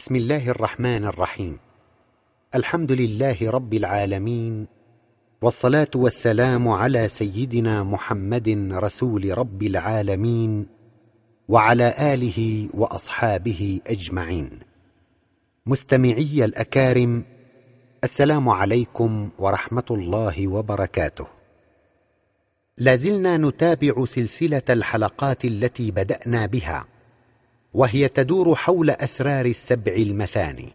بسم الله الرحمن الرحيم. الحمد لله رب العالمين والصلاة والسلام على سيدنا محمد رسول رب العالمين وعلى آله وأصحابه أجمعين. مستمعي الأكارم السلام عليكم ورحمة الله وبركاته. لازلنا نتابع سلسلة الحلقات التي بدأنا بها. وهي تدور حول أسرار السبع المثاني.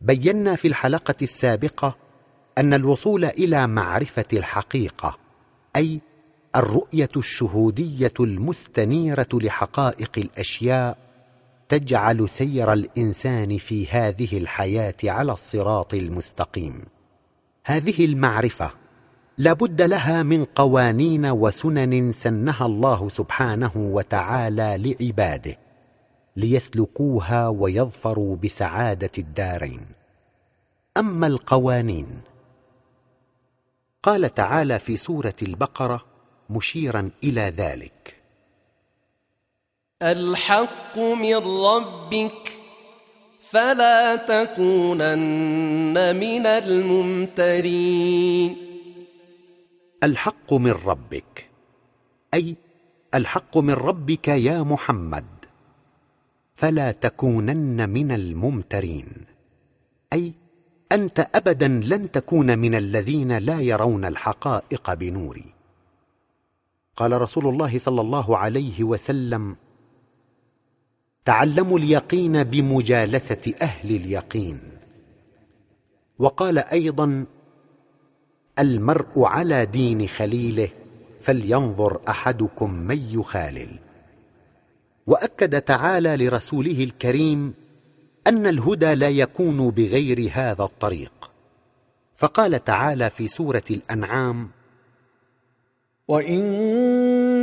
بينا في الحلقة السابقة أن الوصول إلى معرفة الحقيقة أي الرؤية الشهودية المستنيرة لحقائق الأشياء تجعل سير الإنسان في هذه الحياة على الصراط المستقيم. هذه المعرفة لا بد لها من قوانين وسنن سنها الله سبحانه وتعالى لعباده ليسلكوها ويظفروا بسعادة الدارين. أما القوانين قال تعالى في سورة البقرة مشيرا إلى ذلك. الحق من ربك فلا تكونن من الممترين. الحق من ربك. أي الحق من ربك يا محمد. فلا تكونن من الممترين. أي أنت ابدا لن تكون من الذين لا يرون الحقائق بنور. قال رسول الله صلى الله عليه وسلم تعلموا اليقين بمجالسة أهل اليقين. وقال أيضا المرء على دين خليله فلينظر أحدكم من يخالل. وأكد تعالى لرسوله الكريم أن الهدى لا يكون بغير هذا الطريق. فقال تعالى في سورة الأنعام وإن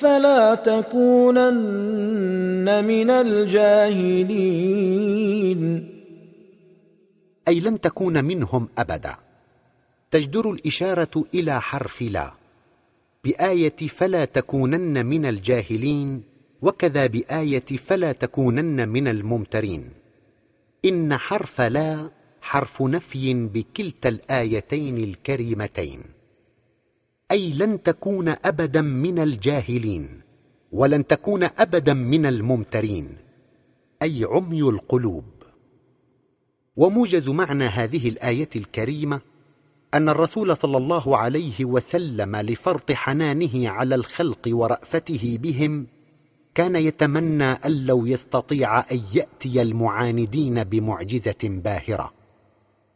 فلا تكونن من الجاهلين. أي لن تكون منهم أبدا. تجدر الإشارة إلى حرف لا. بآية فلا تكونن من الجاهلين وكذا بآية فلا تكونن من الممترين. إن حرف لا حرف نفي بكلتا الآيتين الكريمتين. أي لن تكون ابدا من الجاهلين ولن تكون ابدا من الممترين أي عمي القلوب. وموجز معنى هذه الآية الكريمة أن الرسول صلى الله عليه وسلم لفرط حنانه على الخلق ورأفته بهم كان يتمنى أن لو يستطيع أن يأتي المعاندين بمعجزة باهرة.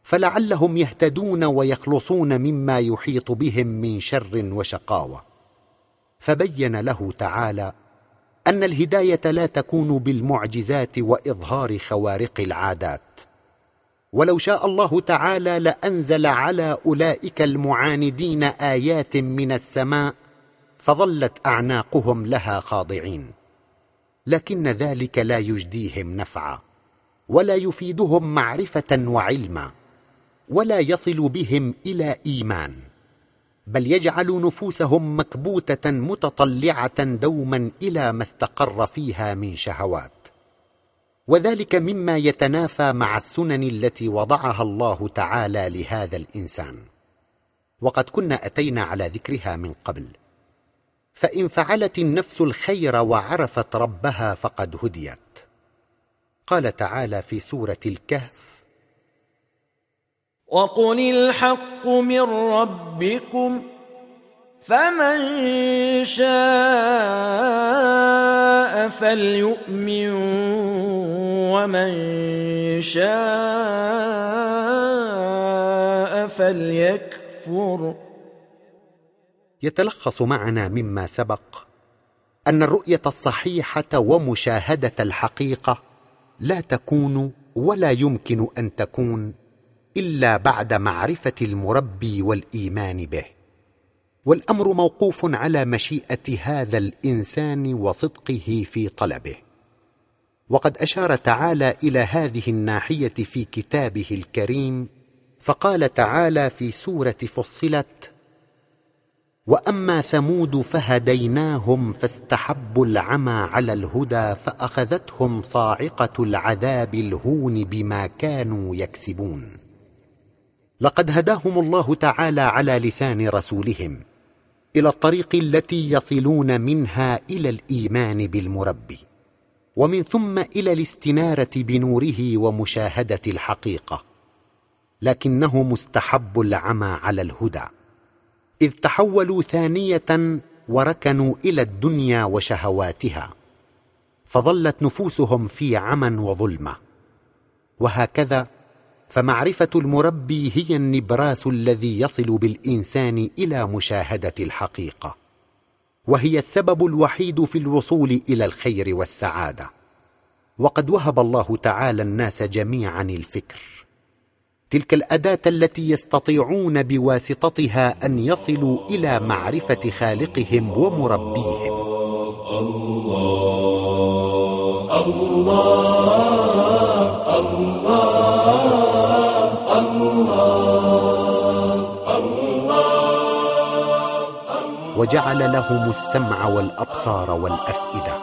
فلعلهم يهتدون ويخلصون مما يحيط بهم من شر وشقاوة. فبين له تعالى أن الهداية لا تكون بالمعجزات وإظهار خوارق العادات. ولو شاء الله تعالى لأنزل على أولئك المعاندين آيات من السماء فظلت أعناقهم لها خاضعين. لكن ذلك لا يجديهم نفعا ولا يفيدهم معرفة وعلما. ولا يصل بهم إلى إيمان بل يجعل نفوسهم مكبوتة متطلعة دوما إلى ما استقر فيها من شهوات. وذلك مما يتنافى مع السنن التي وضعها الله تعالى لهذا الإنسان. وقد كنا أتينا على ذكرها من قبل. فإن فعلت النفس الخير وعرفت ربها فقد هديت. قال تعالى في سورة الكهف وقل الحق من ربكم فمن شاء فليؤمن ومن شاء فليكفر يتلخص معنا مما سبق أن الرؤية الصحيحة ومشاهدة الحقيقة لا تكون ولا يمكن أن تكون إلا بعد معرفة المربي والإيمان به. والأمر موقوف على مشيئة هذا الإنسان وصدقه في طلبه. وقد أشار تعالى إلى هذه الناحية في كتابه الكريم فقال تعالى في سورة فصلت وأما ثمود فهديناهم فاستحبوا العمى على الهدى فأخذتهم صاعقة العذاب الهون بما كانوا يكسبون. لقد هداهم الله تعالى على لسان رسولهم إلى الطريق التي يصلون منها إلى الإيمان بالمربي ومن ثم إلى الاستنارة بنوره ومشاهدة الحقيقة لكنه مستحب العمى على الهدى إذ تحولوا ثانية وركنوا إلى الدنيا وشهواتها فظلت نفوسهم في عمى وظلمة وهكذا فمعرفة المربي هي النبراس الذي يصل بالإنسان إلى مشاهدة الحقيقة وهي السبب الوحيد في الوصول إلى الخير والسعادة. وقد وهب الله تعالى الناس جميعا الفكر. تلك الأداة التي يستطيعون بواسطتها أن يصلوا إلى معرفة خالقهم ومربيهم. الله الله وجعل لهم السمع والأبصار والأفئدة.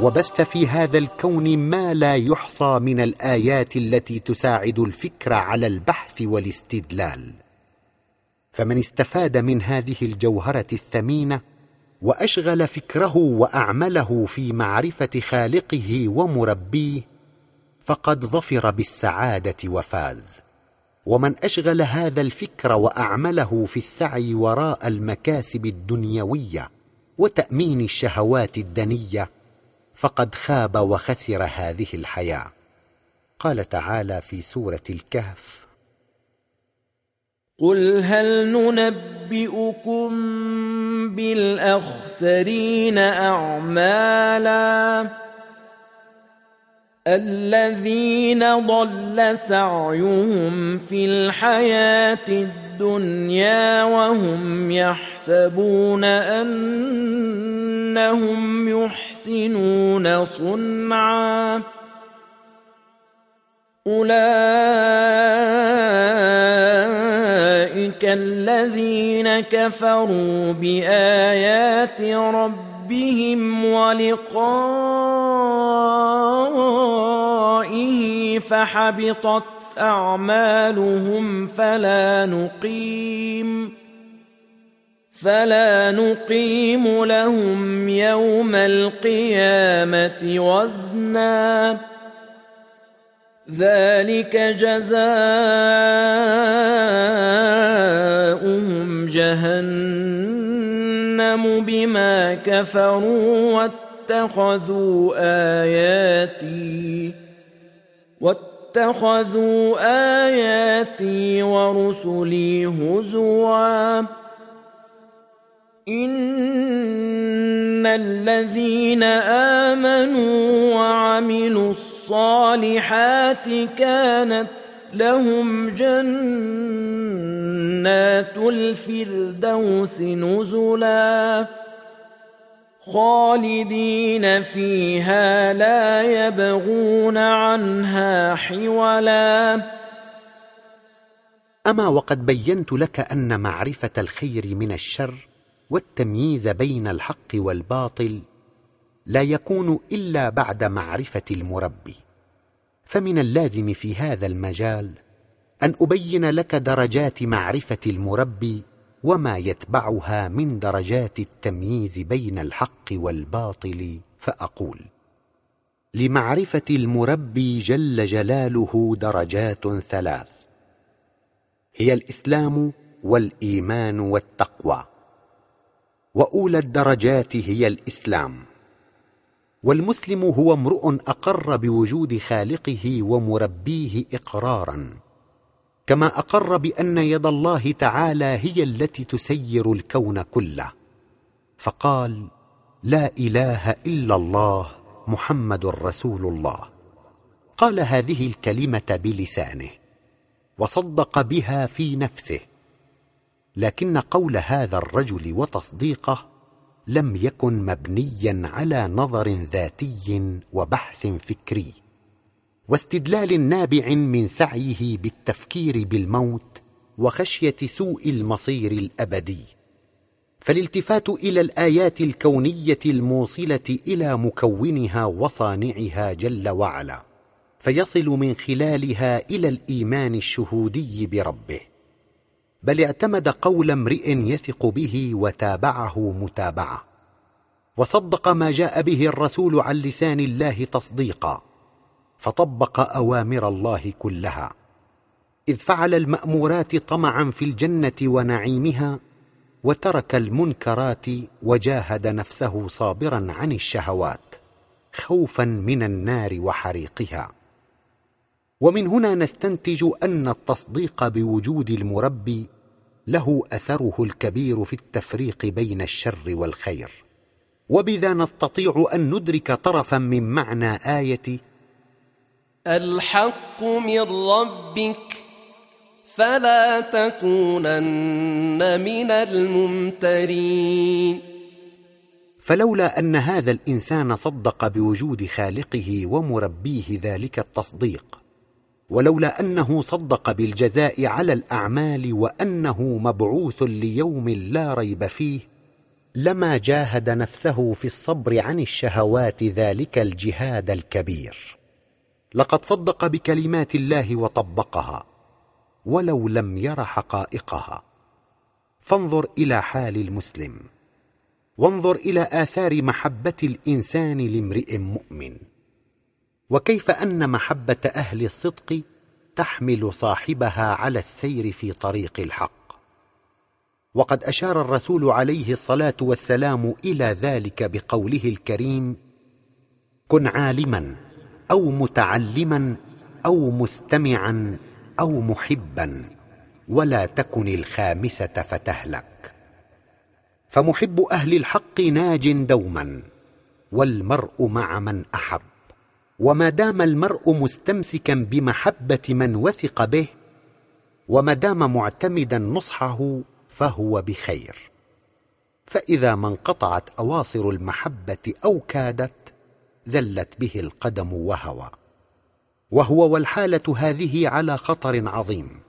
وبث في هذا الكون ما لا يحصى من الآيات التي تساعد الفكر على البحث والاستدلال. فمن استفاد من هذه الجوهرة الثمينة وأشغل فكره وأعمله في معرفة خالقه ومربيه فقد ظفر بالسعادة وفاز. ومن أشغل هذا الفكر وأعمله في السعي وراء المكاسب الدنيوية وتأمين الشهوات الدنية فقد خاب وخسر هذه الحياة. قال تعالى في سورة الكهف قل هل ننبئكم بالأخسرين اعمالا؟ الذين ضل سعيهم في الحياة الدنيا وهم يحسبون أنهم يحسنون صنعا. أولئك الذين كفروا بآيات ربهم ولقائه فحبطت أعمالهم فلا نقيم فلا نقيم لهم يوم القيامة وزنا ذلك جزاؤهم جهنم بما كفروا واتخذوا اياتي واتخذوا اياتي ورسلي هزوا ان الذين امنوا وعملوا الصالحات كانت لهم جنات الفردوس نزلا خالدين فيها لا يبغون عنها حولا. أما وقد بينت لك أن معرفة الخير من الشر والتمييز بين الحق والباطل لا يكون إلا بعد معرفة المربي فمن اللازم في هذا المجال أن أبين لك درجات معرفة المربي وما يتبعها من درجات التمييز بين الحق والباطل فأقول لمعرفة المربي جل جلاله درجات ثلاث هي الإسلام والإيمان والتقوى وأولى الدرجات هي الإسلام والمسلم هو امرؤ أقر بوجود خالقه ومربيه إقرارا. كما أقر بأن يد الله تعالى هي التي تسير الكون كله. فقال لا إله إلا الله محمد رسول الله قال هذه الكلمة بلسانه وصدق بها في نفسه. لكن قول هذا الرجل وتصديقه لم يكن مبنيا على نظر ذاتي وبحث فكري. واستدلال نابع من سعيه بالتفكير بالموت وخشية سوء المصير الأبدي. فالالتفات إلى الآيات الكونية الموصلة إلى مكونها وصانعها جل وعلا فيصل من خلالها إلى الإيمان الشهودي بربه. بل اعتمد قول امرئ يثق به وتابعه متابعة وصدق ما جاء به الرسول عن لسان الله تصديقا. فطبق أوامر الله كلها. إذ فعل المأمورات طمعا في الجنة ونعيمها وترك المنكرات وجاهد نفسه صابرا عن الشهوات خوفا من النار وحريقها. ومن هنا نستنتج أن التصديق بوجود المربي له أثره الكبير في التفريق بين الشر والخير. وبذا نستطيع أن ندرك طرفا من معنى آية الحق من ربك فلا تكونن من الممترين. فلولا أن هذا الإنسان صدق بوجود خالقه ومربيه ذلك التصديق ولولا أنه صدق بالجزاء على الأعمال وأنه مبعوث ليوم لا ريب فيه لما جاهد نفسه في الصبر عن الشهوات ذلك الجهاد الكبير. لقد صدق بكلمات الله وطبقها ولو لم ير حقائقها. فانظر إلى حال المسلم وانظر إلى آثار محبة الإنسان لامرئ مؤمن. وكيف أن محبة أهل الصدق تحمل صاحبها على السير في طريق الحق. وقد أشار الرسول عليه الصلاة والسلام إلى ذلك بقوله الكريم كن عالما أو متعلما أو مستمعا أو محبا ولا تكن الخامسة فتهلك. فمحب أهل الحق ناج دوما والمرء مع من أحب. وما دام المرء مستمسكا بمحبة من وثق به وما دام معتمدا نصحه فهو بخير. فإذا ما انقطعت أواصر المحبة أو كادت زلت به القدم وهوى. وهو والحالة هذه على خطر عظيم.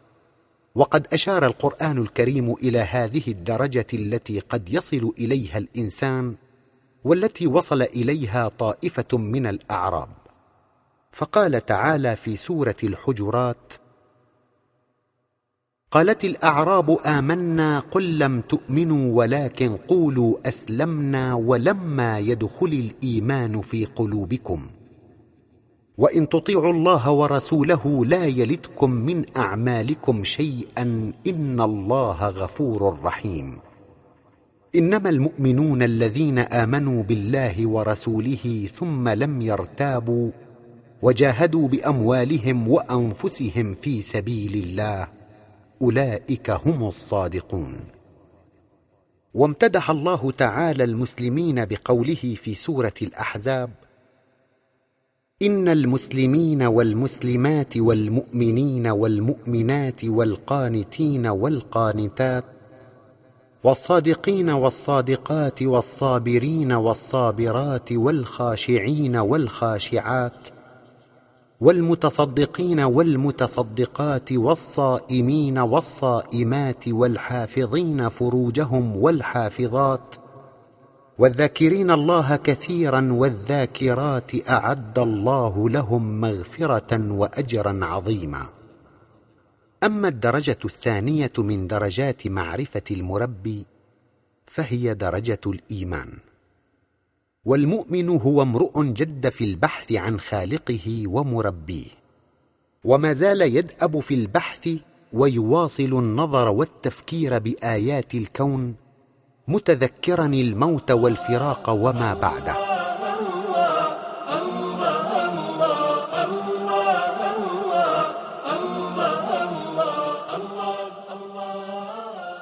وقد أشار القرآن الكريم إلى هذه الدرجة التي قد يصل إليها الإنسان والتي وصل إليها طائفة من الأعراب. فقال تعالى في سورة الحجرات قالت الأعراب آمنا قل لم تؤمنوا ولكن قولوا أسلمنا ولما يدخل الإيمان في قلوبكم. وإن تطيعوا الله ورسوله لا يلتكم من أعمالكم شيئا إن الله غفور رحيم. إنما المؤمنون الذين آمنوا بالله ورسوله ثم لم يرتابوا وجاهدوا بأموالهم وأنفسهم في سبيل الله أولئك هم الصادقون. وامتدح الله تعالى المسلمين بقوله في سورة الأحزاب إن المسلمين والمسلمات والمؤمنين والمؤمنات والقانتين والقانتات والصادقين والصادقات والصابرين والصابرات والخاشعين والخاشعات والمتصدقين والمتصدقات والصائمين والصائمات والحافظين فروجهم والحافظات والذاكرين الله كثيرا والذاكرات أعد الله لهم مغفرة واجرا عظيما. أما الدرجة الثانية من درجات معرفة المربي فهي درجة الإيمان. والمؤمن هو امرؤ جد في البحث عن خالقه ومربيه. وما زال يدأب في البحث ويواصل النظر والتفكير بآيات الكون متذكرا الموت والفراق وما بعده.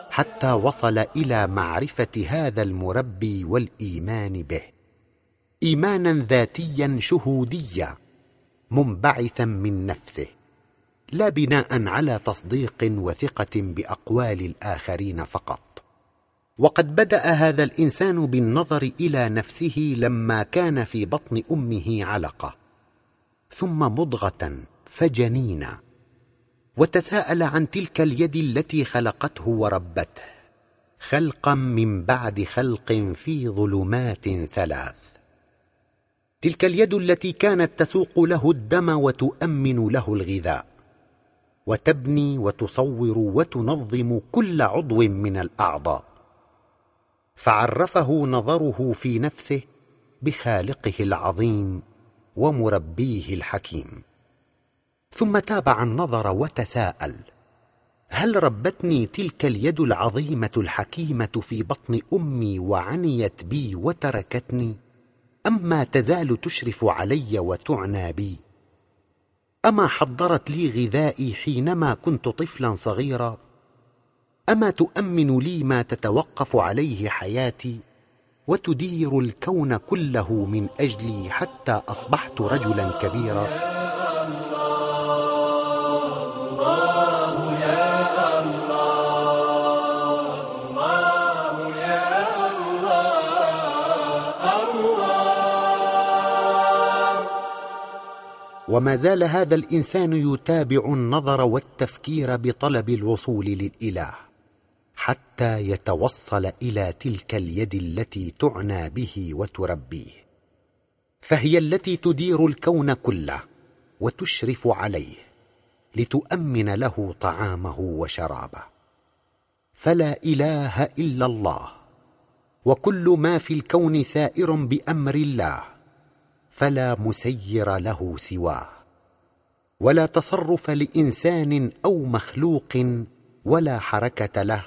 حتى وصل إلى معرفة هذا المربي والإيمان به. إيمانا ذاتيا شهوديا منبعثا من نفسه لا بناء على تصديق وثقة بأقوال الآخرين فقط. وقد بدأ هذا الإنسان بالنظر إلى نفسه لما كان في بطن أمه علقة ثم مضغة فجنينا وتساءل عن تلك اليد التي خلقته وربته خلقا من بعد خلق في ظلمات ثلاث. تلك اليد التي كانت تسوق له الدم وتؤمن له الغذاء وتبني وتصور وتنظم كل عضو من الأعضاء. فعرفه نظره في نفسه بخالقه العظيم ومربيه الحكيم. ثم تابع النظر وتساءل هل ربتني تلك اليد العظيمة الحكيمة في بطن أمي وعنيت بي وتركتني؟ ام ما تزال تشرف علي وتعنى بي. أما حضرت لي غذائي حينما كنت طفلا صغيرا؟ أما تؤمن لي ما تتوقف عليه حياتي؟ وتدير الكون كله من أجلي حتى أصبحت رجلا كبيرا؟ وما زال هذا الإنسان يتابع النظر والتفكير بطلب الوصول للإله حتى يتوصل إلى تلك اليد التي تعنى به وتربيه. فهي التي تدير الكون كله وتشرف عليه لتؤمن له طعامه وشرابه. فلا إله إلا الله وكل ما في الكون سائر بأمر الله. فلا مسير له سواه. ولا تصرف لإنسان أو مخلوق ولا حركة له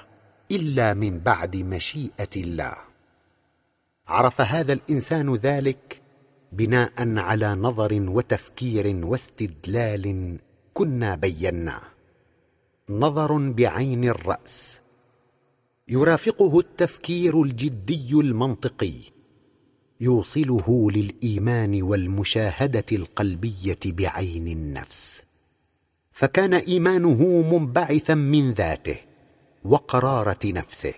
إلا من بعد مشيئة الله. عرف هذا الإنسان ذلك بناء على نظر وتفكير واستدلال كنا بيناه. نظر بعين الرأس. يرافقه التفكير الجدي المنطقي. يوصله للإيمان والمشاهدة القلبية بعين النفس. فكان إيمانه منبعثا من ذاته وقرارة نفسه.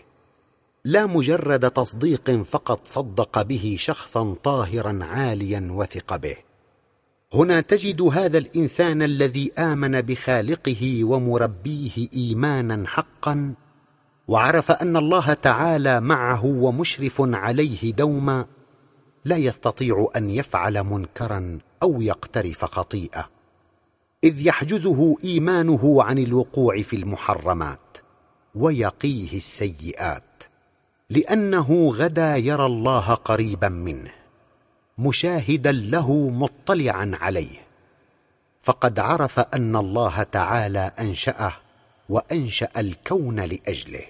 لا مجرد تصديق فقط صدق به شخصا طاهرا عاليا وثق به. هنا تجد هذا الإنسان الذي آمن بخالقه ومربيه إيمانا حقا وعرف أن الله تعالى معه ومشرف عليه دوما لا يستطيع أن يفعل منكرا أو يقترف خطيئة. إذ يحجزه إيمانه عن الوقوع في المحرمات ويقيه السيئات لأنه غدا يرى الله قريبا منه مشاهدا له مطلعا عليه. فقد عرف أن الله تعالى أنشأه وأنشأ الكون لأجله.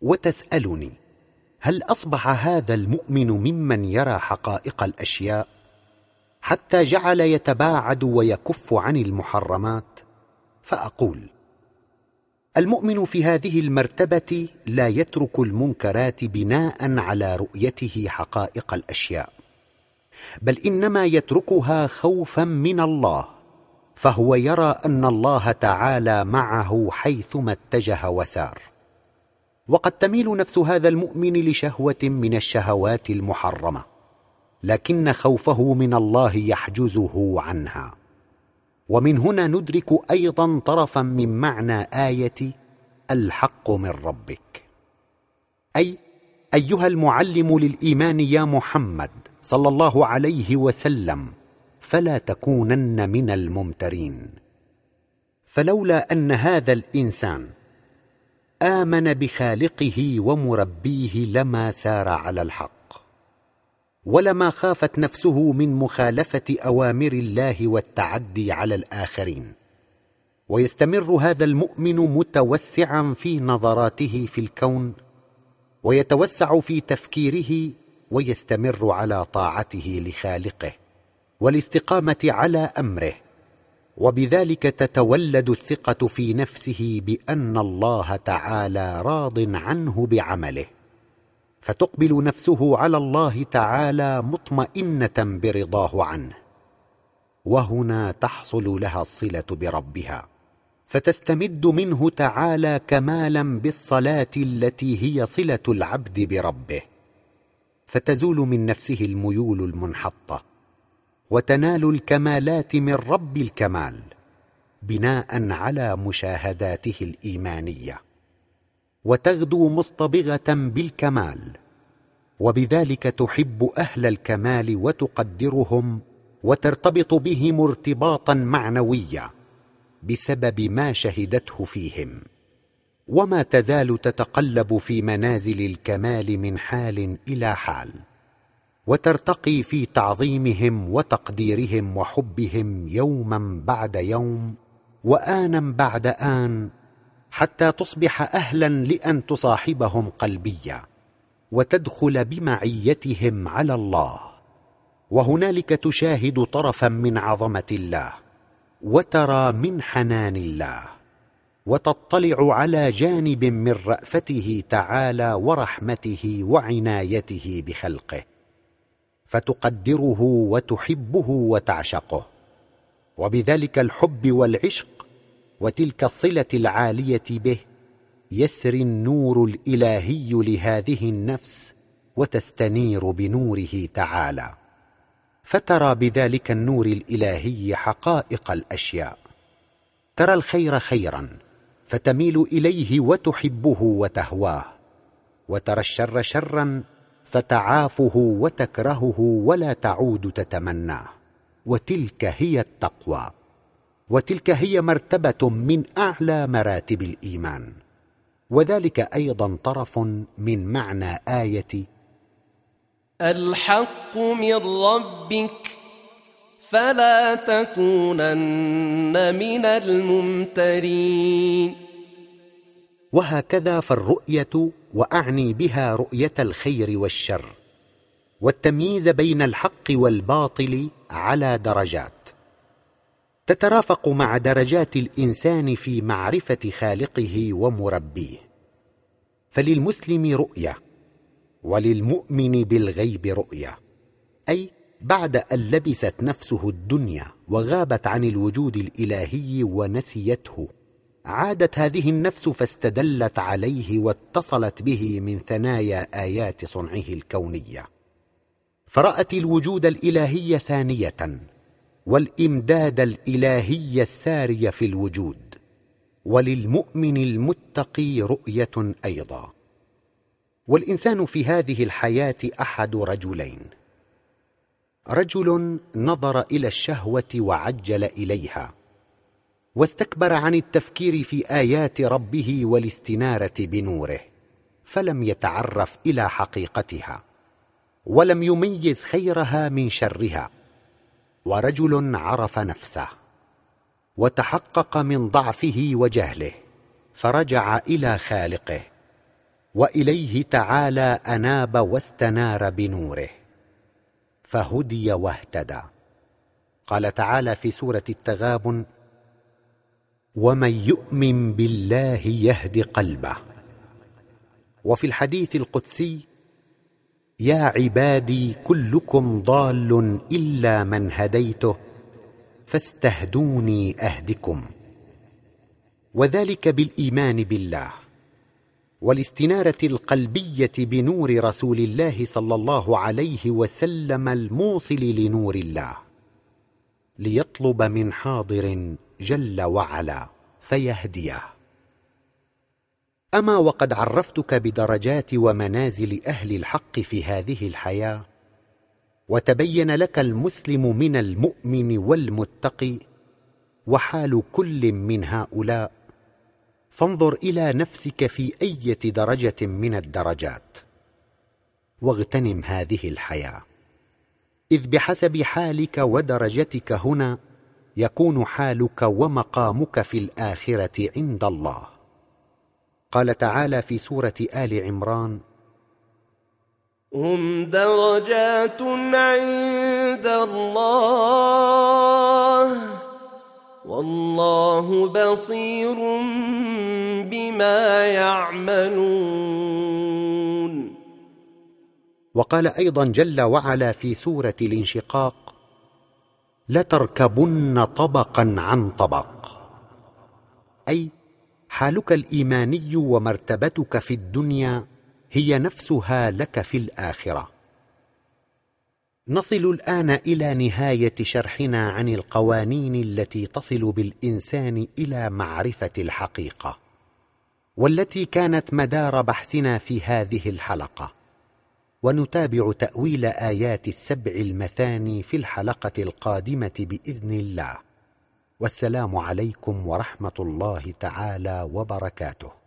وتسألني هل أصبح هذا المؤمن ممن يرى حقائق الأشياء حتى جعل يتباعد ويكف عن المحرمات؟ فأقول المؤمن في هذه المرتبة لا يترك المنكرات بناء على رؤيته حقائق الأشياء بل إنما يتركها خوفا من الله فهو يرى أن الله تعالى معه حيثما اتجه وسار. وقد تميل نفس هذا المؤمن لشهوة من الشهوات المحرمة لكن خوفه من الله يحجزه عنها. ومن هنا ندرك أيضا طرفا من معنى آية الحق من ربك. أي أيها المعلم للإيمان يا محمد صلى الله عليه وسلم فلا تكونن من الممترين. فلولا أن هذا الإنسان آمن بخالقه ومربيه لما سار على الحق ولما خافت نفسه من مخالفة أوامر الله والتعدي على الآخرين. ويستمر هذا المؤمن متوسعا في نظراته في الكون ويتوسع في تفكيره ويستمر على طاعته لخالقه والاستقامة على أمره. وبذلك تتولد الثقة في نفسه بأن الله تعالى راض عنه بعمله. فتقبل نفسه على الله تعالى مطمئنة برضاه عنه. وهنا تحصل لها الصلة بربها. فتستمد منه تعالى كمالا بالصلاة التي هي صلة العبد بربه. فتزول من نفسه الميول المنحطة. وتنال الكمالات من رب الكمال بناء على مشاهداته الإيمانية. وتغدو مصطبغة بالكمال وبذلك تحب أهل الكمال وتقدرهم وترتبط بهم ارتباطا معنويا بسبب ما شهدته فيهم. وما تزال تتقلب في منازل الكمال من حال إلى حال. وترتقي في تعظيمهم وتقديرهم وحبهم يوما بعد يوم وآنا بعد آن حتى تصبح أهلا لأن تصاحبهم قلبيا وتدخل بمعيتهم على الله. وهنالك تشاهد طرفا من عظمة الله وترى من حنان الله وتطلع على جانب من رأفته تعالى ورحمته وعنايته بخلقه. فتقدره وتحبه وتعشقه. وبذلك الحب والعشق وتلك الصلة العالية به يسري النور الإلهي لهذه النفس وتستنير بنوره تعالى. فترى بذلك النور الإلهي حقائق الأشياء. ترى الخير خيرا فتميل إليه وتحبه وتهواه. وترى الشر شرا فتعافه وتكرهه ولا تعود تتمناه وتلك هي التقوى. وتلك هي مرتبة من أعلى مراتب الإيمان. وذلك أيضا طرف من معنى آية الحق من ربك فلا تكونن من الممترين. وهكذا فالرؤية وأعني بها رؤية الخير والشر والتمييز بين الحق والباطل على درجات. تترافق مع درجات الإنسان في معرفة خالقه ومربيه. فللمسلم رؤية وللمؤمن بالغيب رؤية. أي بعد أن لبست نفسه الدنيا وغابت عن الوجود الإلهي ونسيته. عادت هذه النفس فاستدلت عليه واتصلت به من ثنايا آيات صنعه الكونية. فرأت الوجود الإلهي ثانية والإمداد الإلهي الساري في الوجود وللمؤمن المتقي رؤية أيضا. والإنسان في هذه الحياة أحد رجلين. رجل نظر إلى الشهوة وعجل إليها واستكبر عن التفكير في آيات ربه والاستنارة بنوره فلم يتعرف إلى حقيقتها ولم يميز خيرها من شرها. ورجل عرف نفسه وتحقق من ضعفه وجهله فرجع إلى خالقه وإليه تعالى أناب واستنار بنوره فهدي واهتدى. قال تعالى في سورة التغابن ومن يؤمن بالله يهد قلبه. وفي الحديث القدسي يا عبادي كلكم ضال إلا من هديته فاستهدوني أهدكم. وذلك بالإيمان بالله والاستنارة القلبية بنور رسول الله صلى الله عليه وسلم الموصل لنور الله ليطلب من حاضر جل وعلا فيهديه أما وقد عرفتك بدرجات ومنازل أهل الحق في هذه الحياة وتبين لك المسلم من المؤمن والمتقي وحال كل من هؤلاء فانظر إلى نفسك في إيه درجة من الدرجات. واغتنم هذه الحياة. إذ بحسب حالك ودرجتك هنا يكون حالك ومقامك في الآخرة عند الله. قال تعالى في سورة آل عمران هم درجات عند الله والله بصير بما يعملون. وقال أيضا جل وعلا في سورة الانشقاق لتركبن طبقا عن طبق. أي حالك الإيماني ومرتبتك في الدنيا هي نفسها لك في الآخرة. نصل الآن إلى نهاية شرحنا عن القوانين التي تصل بالإنسان إلى معرفة الحقيقة والتي كانت مدار بحثنا في هذه الحلقة. ونتابع تأويل آيات السبع المثاني في الحلقة القادمة بإذن الله. والسلام عليكم ورحمة الله تعالى وبركاته.